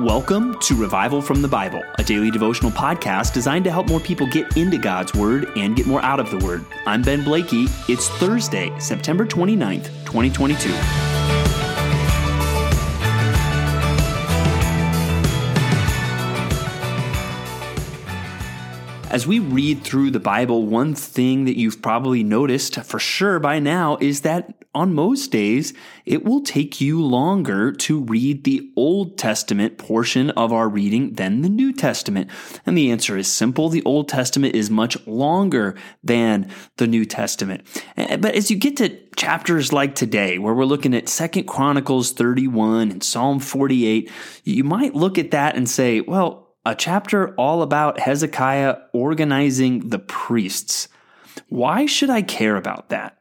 Welcome to Revival from the Bible, a daily devotional podcast designed to help more people get into God's Word and get more out of the Word. I'm Ben Blakey. It's Thursday, September 29th, 2022. As we read through the Bible, one thing that you've probably noticed for sure by now is that on most days, it will take you longer to read the Old Testament portion of our reading than the New Testament. And the answer is simple. The Old Testament is much longer than the New Testament. Eh, but as you get to chapters like today, where we're looking at Second Chronicles 31 and Psalm 48, you might look at that and say, well, a chapter all about Hezekiah organizing the priests. Why should I care about that?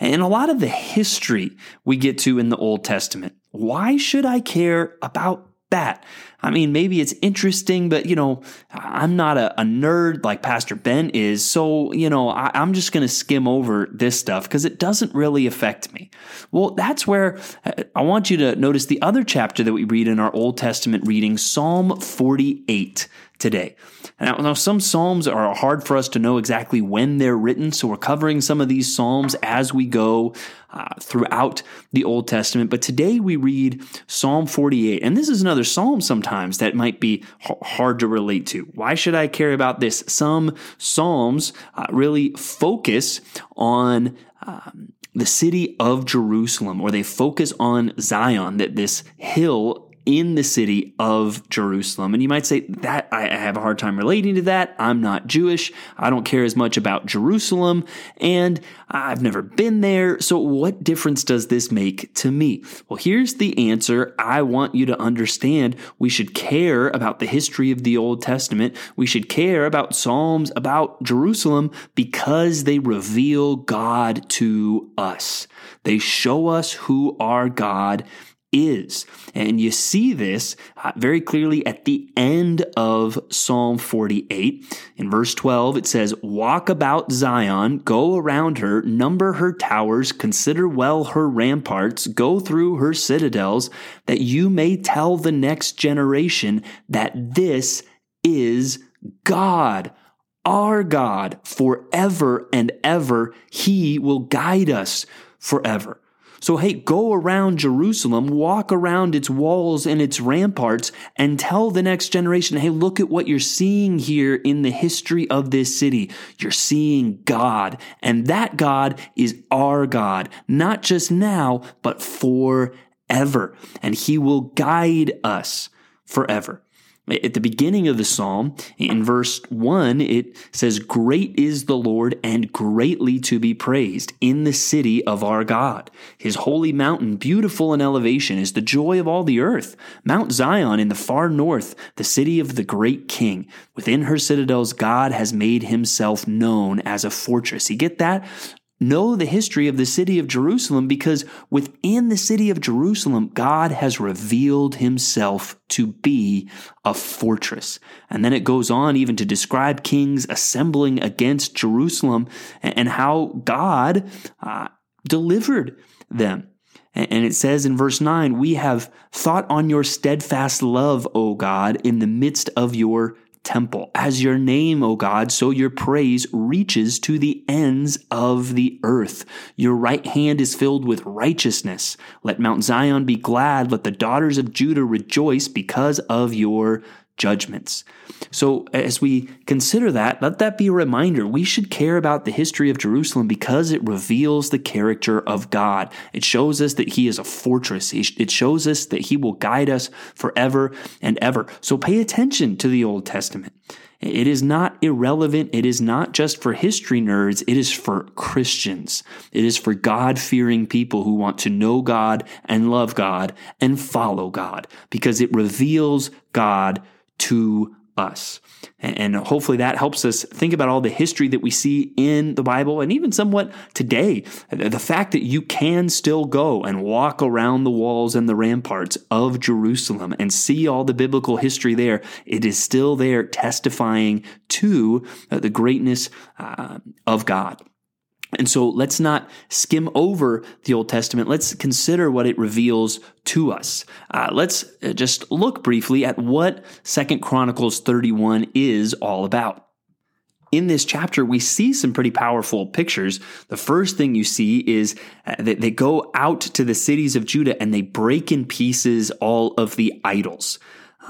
And a lot of the history we get to in the Old Testament. Why should I care about that? I mean, maybe it's interesting, but you know, I'm not a, a nerd like Pastor Ben is. So, you know, I, I'm just going to skim over this stuff because it doesn't really affect me. Well, that's where uh, I want you to notice the other chapter that we read in our Old Testament reading, Psalm 48 today. Now, now, some Psalms are hard for us to know exactly when they're written, so we're covering some of these Psalms as we go uh, throughout the Old Testament. But today we read Psalm 48, and this is another Psalm sometimes that might be h- hard to relate to. Why should I care about this? Some Psalms uh, really focus on um, the city of Jerusalem, or they focus on Zion, that this hill in the city of Jerusalem. And you might say that I have a hard time relating to that. I'm not Jewish. I don't care as much about Jerusalem and I've never been there. So what difference does this make to me? Well, here's the answer I want you to understand. We should care about the history of the Old Testament. We should care about Psalms about Jerusalem because they reveal God to us. They show us who our God is. And you see this uh, very clearly at the end of Psalm 48. In verse 12, it says, Walk about Zion, go around her, number her towers, consider well her ramparts, go through her citadels, that you may tell the next generation that this is God our God forever and ever. He will guide us forever. So, hey, go around Jerusalem, walk around its walls and its ramparts, and tell the next generation, hey, look at what you're seeing here in the history of this city. You're seeing God, and that God is our God, not just now, but forever. And He will guide us forever. At the beginning of the psalm, in verse 1, it says, Great is the Lord and greatly to be praised in the city of our God. His holy mountain, beautiful in elevation, is the joy of all the earth. Mount Zion in the far north, the city of the great king. Within her citadels, God has made himself known as a fortress. You get that? Know the history of the city of Jerusalem because within the city of Jerusalem, God has revealed himself to be a fortress. And then it goes on even to describe kings assembling against Jerusalem and how God uh, delivered them. And it says in verse 9, We have thought on your steadfast love, O God, in the midst of your temple. As your name, O God, so your praise reaches to the ends of the earth. Your right hand is filled with righteousness. Let Mount Zion be glad. Let the daughters of Judah rejoice because of your judgments. So, as we consider that, let that be a reminder. We should care about the history of Jerusalem because it reveals the character of God. It shows us that He is a fortress. It shows us that He will guide us forever and ever. So, pay attention to the Old Testament. It is not irrelevant. It is not just for history nerds. It is for Christians. It is for God fearing people who want to know God and love God and follow God because it reveals God to us. And hopefully that helps us think about all the history that we see in the Bible and even somewhat today. The fact that you can still go and walk around the walls and the ramparts of Jerusalem and see all the biblical history there, it is still there testifying to the greatness uh, of God. And so let's not skim over the Old Testament. Let's consider what it reveals to us. Uh, let's uh, just look briefly at what Second Chronicles 31 is all about. In this chapter, we see some pretty powerful pictures. The first thing you see is uh, that they go out to the cities of Judah and they break in pieces all of the idols.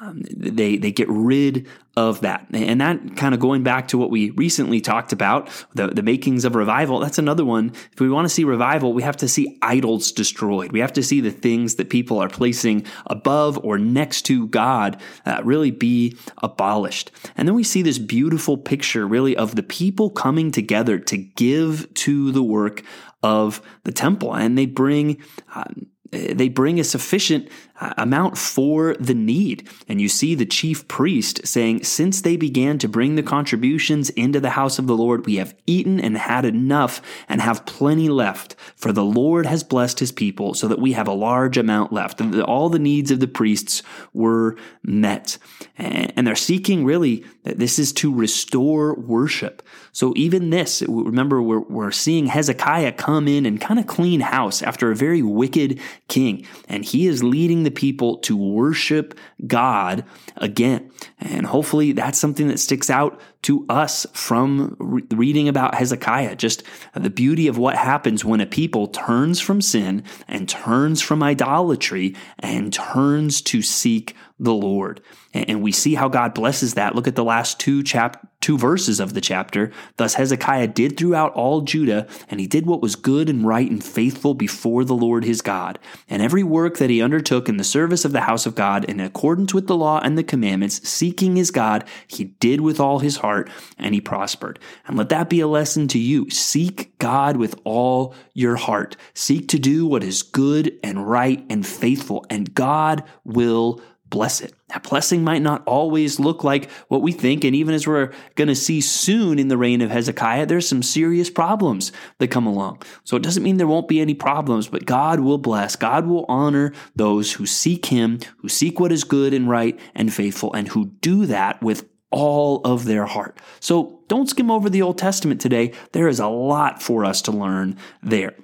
Um, they they get rid of that. And that kind of going back to what we recently talked about, the, the makings of revival, that's another one. If we want to see revival, we have to see idols destroyed. We have to see the things that people are placing above or next to God uh, really be abolished. And then we see this beautiful picture really of the people coming together to give to the work of the temple. And they bring um, they bring a sufficient uh, amount for the need. And you see the chief priest saying, Since they began to bring the contributions into the house of the Lord, we have eaten and had enough and have plenty left. For the Lord has blessed his people so that we have a large amount left. And all the needs of the priests were met. And they're seeking really that this is to restore worship. So even this, remember, we're, we're seeing Hezekiah come in and kind of clean house after a very wicked king. And he is leading the people to worship God again. And hopefully that's something that sticks out to us from re- reading about Hezekiah. Just the beauty of what happens when a people turns from sin and turns from idolatry and turns to seek the Lord. And we see how God blesses that. Look at the last two chap two verses of the chapter. Thus Hezekiah did throughout all Judah, and he did what was good and right and faithful before the Lord his God. And every work that he undertook in the service of the house of God, in accordance with the law and the commandments, seeking his God, he did with all his heart, and he prospered. And let that be a lesson to you. Seek God with all your heart. Seek to do what is good and right and faithful, and God will bless it. That blessing might not always look like what we think. And even as we're going to see soon in the reign of Hezekiah, there's some serious problems that come along. So it doesn't mean there won't be any problems, but God will bless. God will honor those who seek Him, who seek what is good and right and faithful, and who do that with all of their heart. So don't skim over the Old Testament today. There is a lot for us to learn there.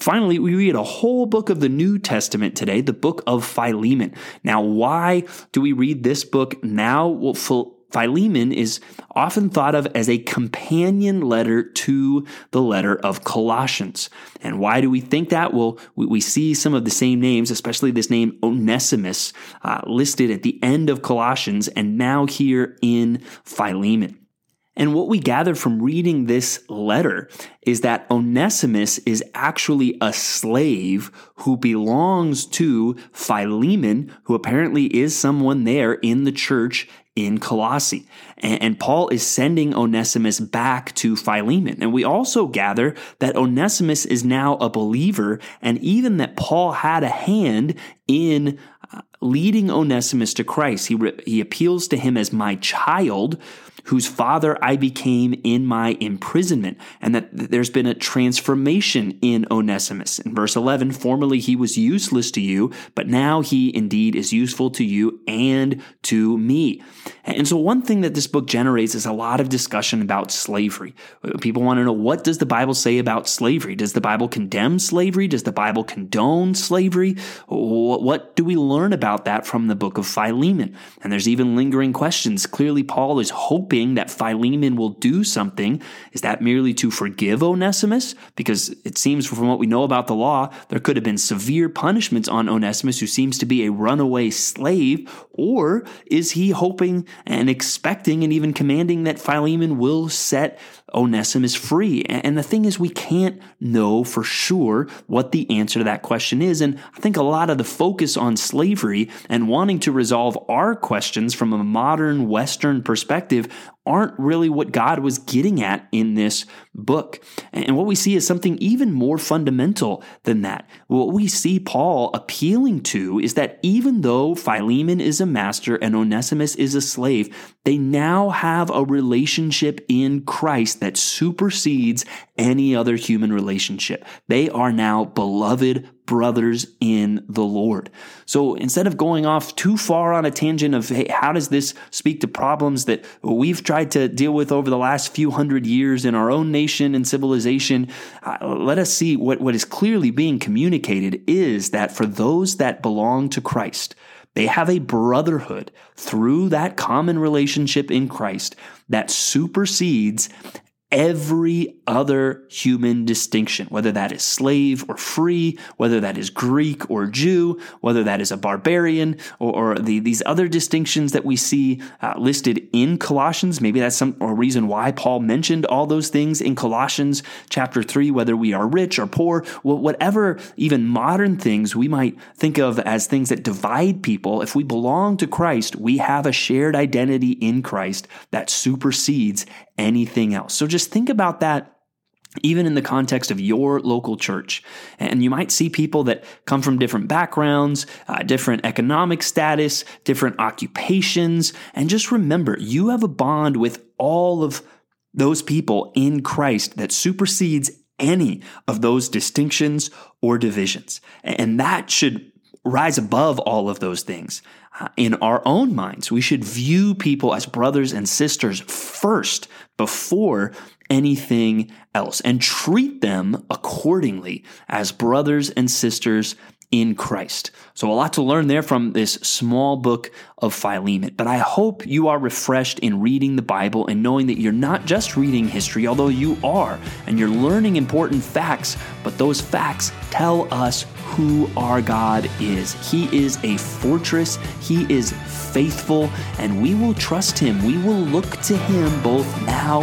Finally, we read a whole book of the New Testament today, the book of Philemon. Now, why do we read this book now? Well, Philemon is often thought of as a companion letter to the letter of Colossians. And why do we think that? Well, we, see some of the same names, especially this name Onesimus, uh, listed at the end of Colossians and now here in Philemon. And what we gather from reading this letter is that Onesimus is actually a slave who belongs to Philemon, who apparently is someone there in the church in Colossae. And, Paul is sending Onesimus back to Philemon. And we also gather that Onesimus is now a believer, and even that Paul had a hand in uh, leading Onesimus to Christ. He, re- he appeals to him as my child whose father I became in my imprisonment, and that there's been a transformation in Onesimus. In verse 11, formerly he was useless to you, but now he indeed is useful to you and to me. And so one thing that this book generates is a lot of discussion about slavery. People want to know what does the Bible say about slavery? Does the Bible condemn slavery? Does the Bible condone slavery? What do we learn about that from the book of Philemon? And there's even lingering questions. Clearly, Paul is hoping that Philemon will do something. Is that merely to forgive Onesimus? Because it seems from what we know about the law, there could have been severe punishments on Onesimus, who seems to be a runaway slave. Or is he hoping and expecting and even commanding that Philemon will set Onesimus free? And the thing is, we can't know for sure what the answer to that question is. And I think a lot of the focus on slavery and wanting to resolve our questions from a modern Western perspective aren't really what God was getting at in this book. And what we see is something even more fundamental than that. What we see Paul appealing to is that even though Philemon is a master and Onesimus is a slave, they now have a relationship in Christ that supersedes any other human relationship. They are now beloved brothers in the Lord. So instead of going off too far on a tangent of, hey, how does this speak to problems that we've tried to deal with over the last few hundred years in our own nation and civilization, uh, let us see what, what is clearly being communicated is that for those that belong to Christ, they have a brotherhood through that common relationship in Christ that supersedes every other human distinction, whether that is slave or free, whether that is Greek or Jew, whether that is a barbarian, or, or the, these other distinctions that we see uh, listed in Colossians. Maybe that's some a reason why Paul mentioned all those things in Colossians chapter 3, whether we are rich or poor, whatever even modern things we might think of as things that divide people. If we belong to Christ, we have a shared identity in Christ that supersedes anything else. So just think about that even in the context of your local church. And you might see people that come from different backgrounds, uh, different economic status, different occupations. And just remember, you have a bond with all of those people in Christ that supersedes any of those distinctions or divisions. And that should rise above all of those things. Uh, in our own minds, we should view people as brothers and sisters first before anything else and treat them accordingly as brothers and sisters in Christ. So, a lot to learn there from this small book of Philemon. But I hope you are refreshed in reading the Bible and knowing that you're not just reading history, although you are, and you're learning important facts, but those facts tell us who our God is. He is a fortress, He is faithful, and we will trust Him. We will look to Him both now